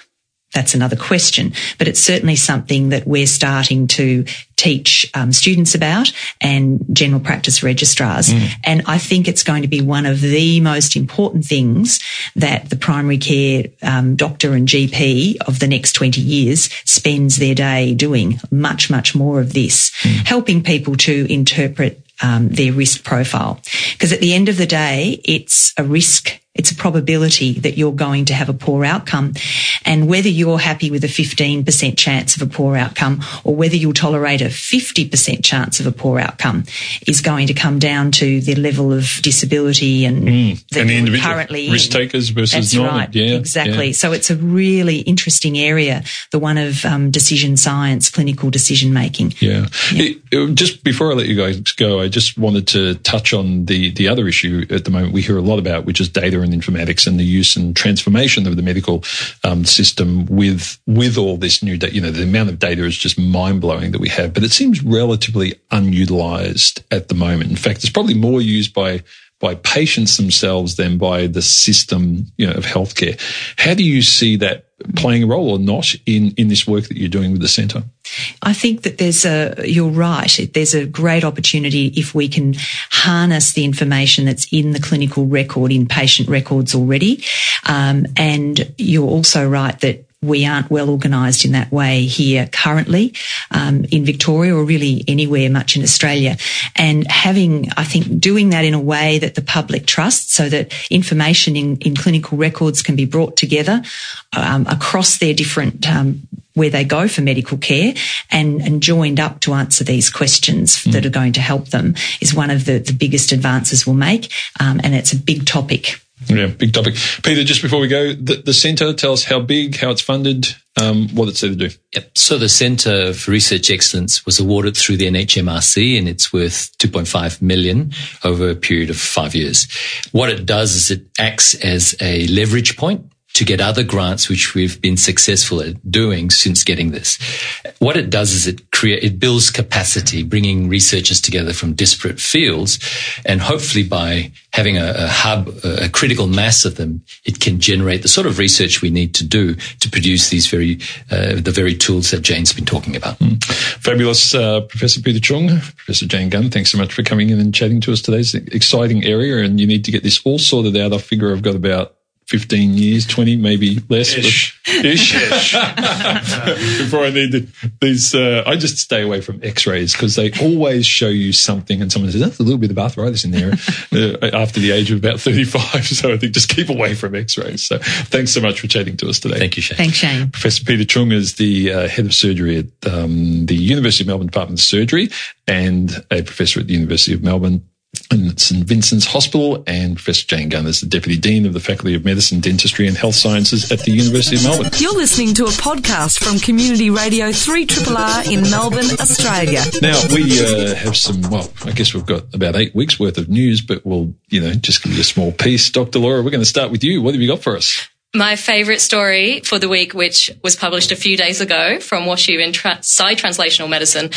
That's another question, but it's certainly something that we're starting to teach um, students about and general practice registrars. Mm. And I think it's going to be one of the most important things that the primary care um, doctor and GP of the next 20 years spends their day doing much, much more of this, mm. helping people to interpret um, their risk profile. Because at the end of the day, it's a risk it's a probability that you're going to have a poor outcome. And whether you're happy with a 15% chance of a poor outcome or whether you'll tolerate a 50% chance of a poor outcome is going to come down to the level of disability and, mm. that and the individual currently risk takers versus That's not. right. Yeah, exactly. Yeah. So it's a really interesting area, the one of um, decision science, clinical decision making. Yeah. yeah. It, it, just before I let you guys go, I just wanted to touch on the, the other issue at the moment we hear a lot about, which is data and informatics and the use and transformation of the medical um, system with with all this new data. You know, the amount of data is just mind blowing that we have, but it seems relatively unutilized at the moment. In fact, it's probably more used by by patients themselves than by the system, you know, of healthcare. How do you see that playing a role or not in, in this work that you're doing with the centre? I think that there's a, you're right. There's a great opportunity if we can harness the information that's in the clinical record, in patient records already. Um, and you're also right that we aren't well organised in that way here currently um, in Victoria or really anywhere much in Australia. And having, I think, doing that in a way that the public trusts so that information in, in clinical records can be brought together um, across their different um, where they go for medical care and, and joined up to answer these questions mm. that are going to help them is one of the, the biggest advances we'll make. Um, and it's a big topic. Yeah, big topic. Peter, just before we go, the, the centre, tell us how big, how it's funded, um, what it's there to do. Yep. So the Centre for Research Excellence was awarded through the NHMRC and it's worth 2.5 million over a period of five years. What it does is it acts as a leverage point to get other grants, which we've been successful at doing since getting this. What it does is it create, it builds capacity, bringing researchers together from disparate fields. And hopefully by having a, a hub, a, critical mass of them, it can generate the sort of research we need to do to produce these very, uh, the very tools that Jane's been talking about. Mm. Fabulous. Uh, Professor Peter Choong, Professor Jane Gunn, thanks so much for coming in and chatting to us today. It's an exciting area and you need to get this all sorted out. I figure I've got about 15 years, 20, maybe less. Ish. Ish. Ish. Before I need the, these, uh, I just stay away from x-rays because they always show you something and someone says, that's a little bit of arthritis in there uh, after the age of about 35. So I think just keep away from x-rays. So thanks so much for chatting to us today. Thank you, Shane. Thanks, Shane. Professor Peter Choong is the uh, head of surgery at um, the University of Melbourne Department of Surgery and a professor at the University of Melbourne in St Vincent's Hospital, and Professor Jane Gunn is the Deputy Dean of the Faculty of Medicine, Dentistry and Health Sciences at the University of Melbourne. You're listening to a podcast from Community Radio 3RRR in Melbourne, Australia. Now, we uh, have some, well, I guess we've got about eight weeks worth of news, but we'll, you know, just give you a small piece. Dr. Laura, we're going to start with you. What have you got for us? My favourite story for the week, which was published a few days ago from WashU in tra- Translational Medicine,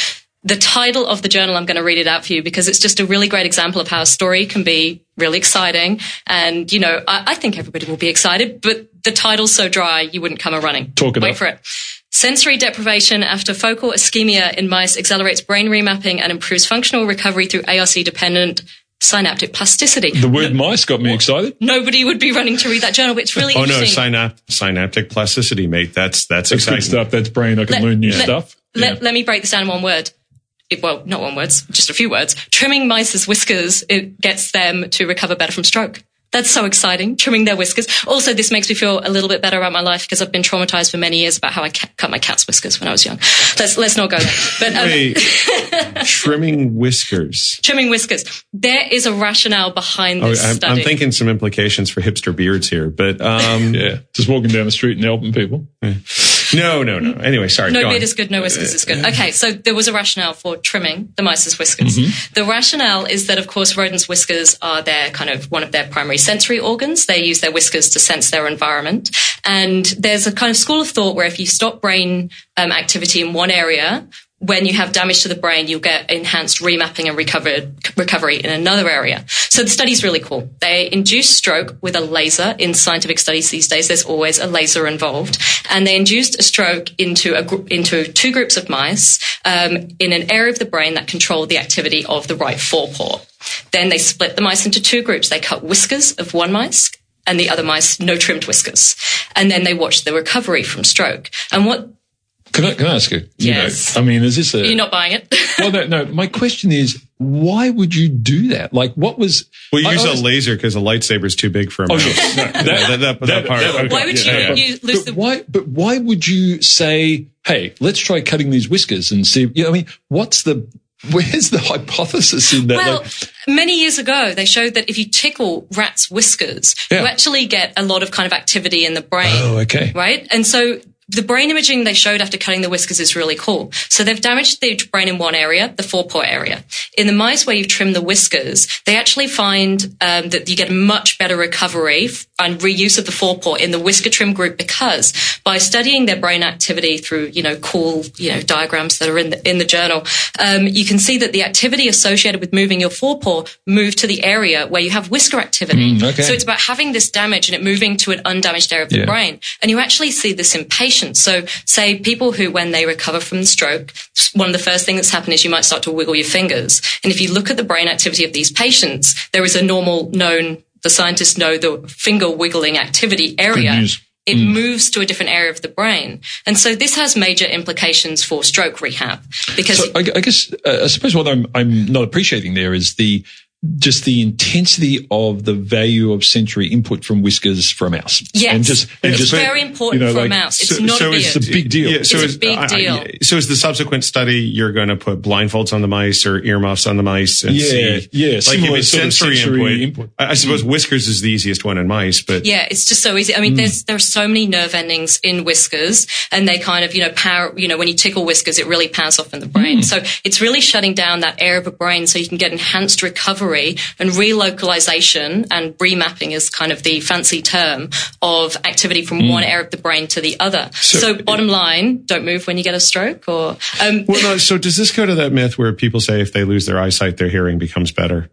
the title of the journal, I'm going to read it out for you because it's just a really great example of how a story can be really exciting. And, you know, I, I think everybody will be excited, but the title's so dry, you wouldn't come a running. Talk it Wait for it. Sensory deprivation after focal ischemia in mice accelerates brain remapping and improves functional recovery through ARC dependent synaptic plasticity. The word mice got me excited. Nobody would be running to read that journal, but it's really Oh no, synap- synaptic plasticity, mate. That's that's, That's exciting. good stuff. That's brain. I can Let- learn new let- stuff. Let, Yeah. let me break this down in one word. It, well, not one words, just a few words. Trimming mice's whiskers, it gets them to recover better from stroke. That's so exciting, trimming their whiskers. Also, this makes me feel a little bit better about my life because I've been traumatized for many years about how I ca- cut my cat's whiskers when I was young. Let's, let's not go there. But, um, Wait, trimming whiskers. trimming whiskers. There is a rationale behind Oh, this I'm, study. I'm thinking some implications for hipster beards here, but um, Yeah, just walking down the street and helping people. No, no, no. Mm-hmm. Anyway, sorry. No beard is good, no whiskers is good. Uh, okay, so there was a rationale for trimming the mice's whiskers. Mm-hmm. The rationale is that, of course, rodents' whiskers are their kind of one of their primary sensory organs. They use their whiskers to sense their environment. And there's a kind of school of thought where if you stop brain um, activity in one area, when you have damage to the brain, you'll get enhanced remapping and recovered, recovery in another area. So the study's really cool. They induced stroke with a laser. In scientific studies these days, there's always a laser involved. And they induced a stroke into a into two groups of mice um, in an area of the brain that controlled the activity of the right forepaw. Then they split the mice into two groups. They cut whiskers of one mice and the other mice no trimmed whiskers. And then they watched the recovery from stroke. And what Can I, can I ask you? you know, Yes. I mean, is this a? you're not buying it? well, no, no. My question is, why would you do that? Like, what was? Well, you I- use I a was- laser because a lightsaber is too big for a Oh, mouse. yes. No, that- that, that, that that- part. that- okay. Why would you, Yeah, yeah. you lose But the why? But why would you say, "Hey, let's try cutting these whiskers and see"? You know, I mean, what's the? Where's the hypothesis in that? Well, Like, many years ago, they showed that if you tickle rats' whiskers, Yeah. you actually get a lot of kind of activity in the brain. oh, okay. Right? And so the brain imaging they showed after cutting the whiskers is really cool. So they've damaged the brain in one area, the forepaw area. In the mice where you've trimmed the whiskers, they actually find um, that you get a much better recovery and reuse of the forepaw in the whisker trim group because by studying their brain activity through, you know, cool, you know, diagrams that are in the, in the journal, um, you can see that the activity associated with moving your forepaw moved to the area where you have whisker activity. Mm, okay. So it's about having this damage and it moving to an undamaged area of the Yeah. brain. And you actually see this in patients. So say people who, when they recover from the stroke, one of the first things that's happened is you might start to wiggle your fingers. And if you look at the brain activity of these patients, there is a normal known, the scientists know the finger wiggling activity area. It moves to a different area of the brain. And so this has major implications for stroke rehab because So I, I guess uh, I suppose what I'm I'm not appreciating there is the just the intensity of the value of sensory input from whiskers for a mouse. Yes. and just and It's just very important for a mouse. It's not a. It's a big deal. Yeah, so It's a is, big I- I- deal. so is the subsequent study you're going to put blindfolds on the mice or earmuffs on the mice and Yeah, see? yeah, Like similar if it's sort of sensory, sensory input. input. I, I suppose mm-hmm. whiskers is the easiest one in mice, but Yeah, it's just so easy. I mean, mm. there's there are so many nerve endings in whiskers, and they kind of you know power. You know, when you tickle whiskers, it really powers off in the brain. Mm. So it's really shutting down that area of the brain, so you can get enhanced recovery and relocalization and remapping is kind of the fancy term of activity from one area of the brain to the other. So, bottom line, don't move when you get a stroke, or um, well, no, so does this go to that myth where people say if they lose their eyesight, their hearing becomes better?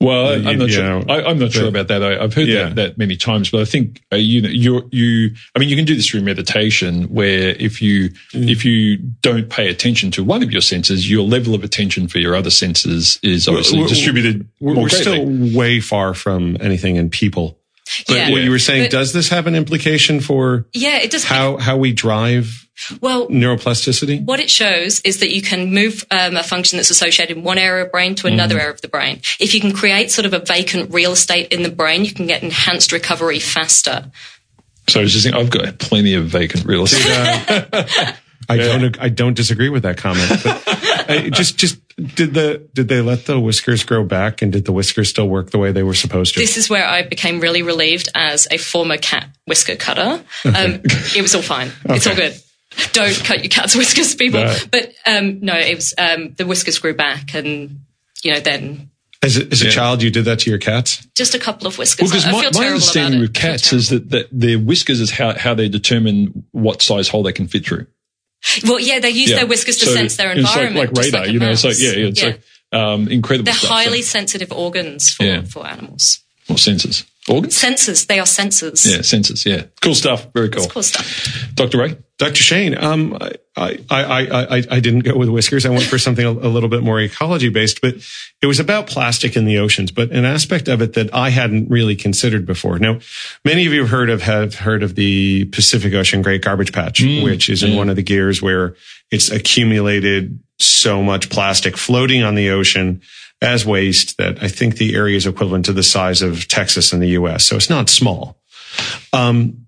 Well, I- you- I'm not you sure. know, I, I'm not sure about that. I, I've heard Yeah. that, that many times, but I think uh, you know, you you. I mean, you can do this through meditation, where if you Mm. if you don't pay attention to one of your senses, your level of attention for your other senses is obviously We're- distributed We're, more we're still way far from anything in people. But Yeah. what you were saying, But- does this have an implication for yeah, it does. how how we drive well, neuroplasticity? What it shows is that you can move um, a function that's associated in one area of brain to another area of the brain. If you can create sort of a vacant real estate in the brain, you can get enhanced recovery faster. So I was just thinking, I've got plenty of vacant real estate. I don't I don't disagree with that comment. But uh, just just did the did they let the whiskers grow back and did the whiskers still work the way they were supposed to? This is where I became really relieved as a former cat whisker cutter. Um, it was all fine. It's all good. Don't cut your cat's whiskers, people. No. But um, no, it was um, the whiskers grew back, and you know, then As a, as a child, you did that to your cats. just a couple of whiskers. Because I, I my, feel my terrible understanding about with it. I cats is that, that their whiskers is how, how they determine what size hole they can fit through. Well, yeah, they use Yeah. their whiskers to So sense their it's like- environment. like, just radar, like a you know. It's like yeah, yeah, it's Yeah. like um, incredible. They're stuff. highly So, sensitive organs for, Yeah. for animals. or sensors, organs. Sensors, they are sensors. Yeah, sensors. Yeah, cool stuff. Very cool. It's cool stuff. Dr. Ray. Dr. Shane, um, I, I, I, I, I didn't go with whiskers. I went for something a, a little bit more ecology based, but it was about plastic in the oceans, but an aspect of it that I hadn't really considered before. Now, many of you have heard of, have heard of the Pacific Ocean Great Garbage Patch, which is in one of the gyres where it's accumulated so much plastic floating on the ocean as waste that I think the area is equivalent to the size of Texas in the US. So it's not small. Um,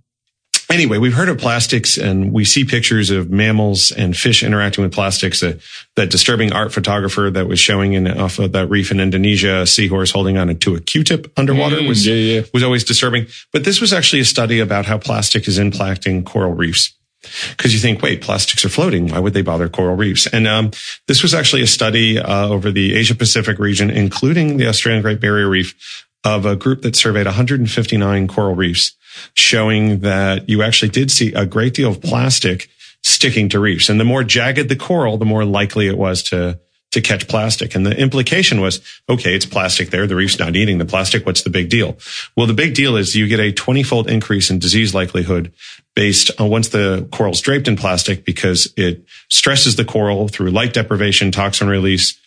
anyway, we've heard of plastics and we see pictures of mammals and fish interacting with plastics. That, that disturbing art photographer that was showing in off of that reef in Indonesia, a seahorse holding on to a Q-tip underwater Mm, was, yeah, yeah. was always disturbing. But this was actually a study about how plastic is impacting coral reefs. Because you think, wait, plastics are floating. Why would they bother coral reefs? And um, this was actually a study uh, over the Asia Pacific region, including the Australian Great Barrier Reef, of a group that surveyed 159 coral reefs, showing that you actually did see a great deal of plastic sticking to reefs. And the more jagged the coral, the more likely it was to to catch plastic. And the implication was, okay, it's plastic there. The reef's not eating the plastic. What's the big deal? Well, the big deal is you get a 20 fold increase in disease likelihood based on once the coral's draped in plastic because it stresses the coral through light deprivation, toxin release.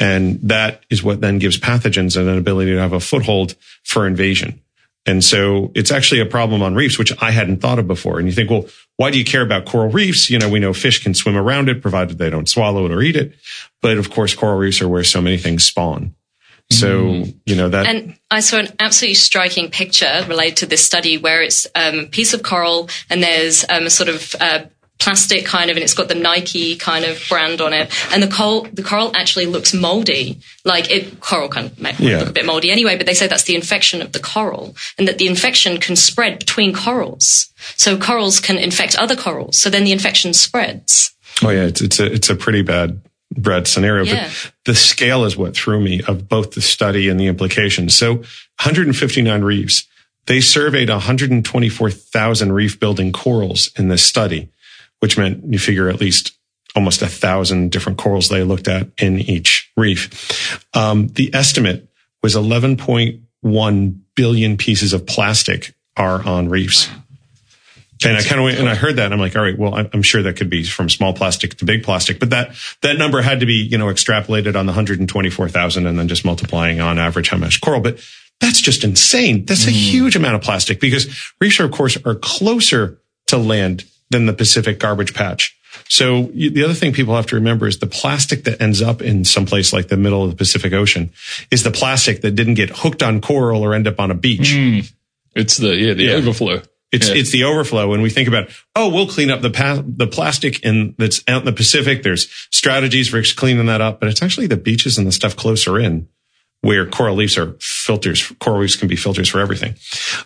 And that is what then gives pathogens an ability to have a foothold for invasion. And so it's actually a problem on reefs, which I hadn't thought of before. And you think, well, why do you care about coral reefs? You know, we know fish can swim around it provided they don't swallow it or eat it. But of course, coral reefs are where so many things spawn. So, you know, that And I saw an absolutely striking picture related to this study where it's um, a piece of coral and there's um, a sort of uh, plastic kind of, and it's got the Nike kind of brand on it. And the coral, the coral actually looks moldy. Like it, coral kind of Yeah. look a bit moldy anyway, but they say that's the infection of the coral and that the infection can spread between corals. So corals can infect other corals. So then the infection spreads. Oh yeah, it's it's a it's a pretty bad bad scenario. Yeah. But the scale is what threw me of both the study and the implications. So 159 reefs. They surveyed 124,000 reef building corals in this study, which meant you figure at least almost a thousand different corals they looked at in each reef. Um, the estimate was 11.1 billion pieces of plastic are on reefs. And I kind of went and I heard that and I'm like, all right, well, I'm sure that could be from small plastic to big plastic, but that, that number had to be, you know, extrapolated on the 124,000 and then just multiplying on average how much coral. But that's just insane. That's a huge amount of plastic because reefs, are, of course, are closer to land than the Pacific garbage patch. So the other thing people have to remember is the plastic that ends up in some place like the middle of the Pacific Ocean is the plastic that didn't get hooked on coral or end up on a beach. Hmm. It's the yeah the Yeah. overflow. It's Yeah. it's the overflow. When we think about, oh, we'll clean up the pa- the plastic in that's out in the Pacific. There's strategies for cleaning that up, but it's actually the beaches and the stuff closer in where coral reefs are filters. Coral reefs can be filters for everything.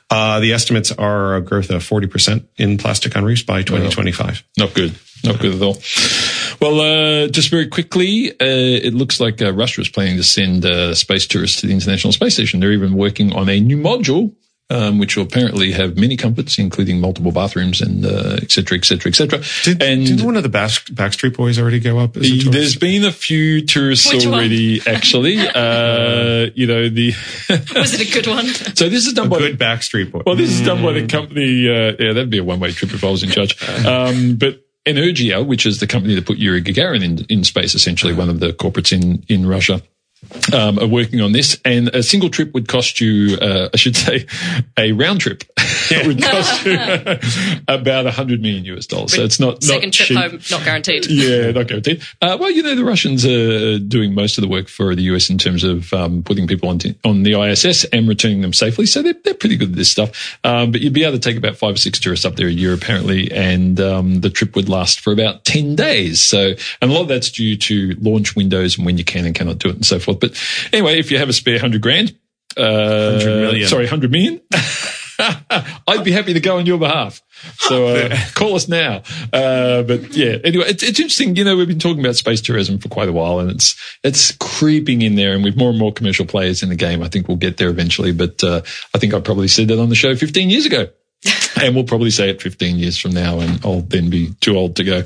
Uh, the estimates are a growth of 40% in plastic on reefs by 2025. Not good. Not good at all. Well, uh, just very quickly, uh, it looks like uh, Russia is planning to send uh, space tourists to the International Space Station. They're even working on a new module, um, which will apparently have many comforts, including multiple bathrooms and uh, et cetera, et cetera, et cetera. Did, and did one of the Back, Backstreet Boys already go up? As a tourist? there's been a few tourists Which one? already, actually. Uh, you know, the, Was it a good one? so this is done by good Backstreet Boy. well, this is done by the company. Uh, yeah, that'd be a one-way trip if I was in charge. Um, but Energia, which is the company that put Yuri Gagarin in, in space, essentially one of the corporates in in Russia. Um, are working on this, and a single trip would cost you, uh, I should say, a round trip would cost you about a hundred million US dollars. So it's not Second not trip cheap. home, not guaranteed. Yeah, not guaranteed. Uh, well, you know, the Russians are doing most of the work for the US in terms of um, putting people on, on the ISS and returning them safely. So they're, they're pretty good at this stuff. Um, but you'd be able to take about five or six tourists up there a year, apparently, and um, the trip would last for about 10 days. So, and a lot of that's due to launch windows and when you can and cannot do it and so forth. But anyway, if you have a spare hundred grand, uh, 100 million. sorry, 100 million. I'd be happy to go on your behalf. So uh, call us now. Uh, but yeah, anyway, it's, it's interesting. You know, we've been talking about space tourism for quite a while, and it's it's creeping in there. And with more and more commercial players in the game, I think we'll get there eventually. But uh, I think I probably said that on the show 15 years ago. and we'll probably say it 15 years from now and I'll then be too old to go.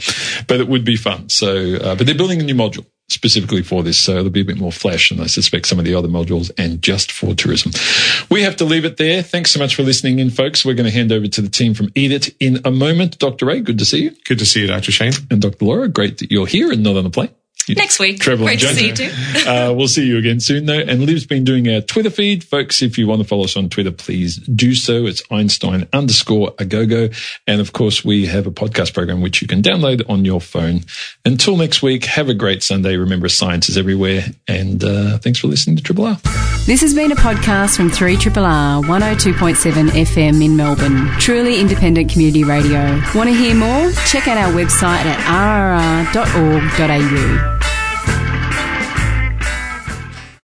But it would be fun. So, uh, but they're building a new module specifically for this. So it'll be a bit more flash and I suspect some of the other modules and just for tourism. We have to leave it there. Thanks so much for listening in, folks. We're going to hand over to the team from EDIT in a moment. Dr. Ray, good to see you. Good to see you, Dr. Shane. And Dr. Laura, great that you're here and not on the plane. Next week. Trevor Great to see you too. uh, we'll see you again soon though. And Liv's been doing our Twitter feed. Folks, if you want to follow us on Twitter, please do so. It's Einstein underscore agogo. And of course, we have a podcast program which you can download on your phone. Until next week, have a great Sunday. Remember, science is everywhere. And uh, thanks for listening to Triple R. This has been a podcast from 3 R 102.7 FM in Melbourne. Truly independent community radio. Want to hear more? Check out our website at rrr.org.au.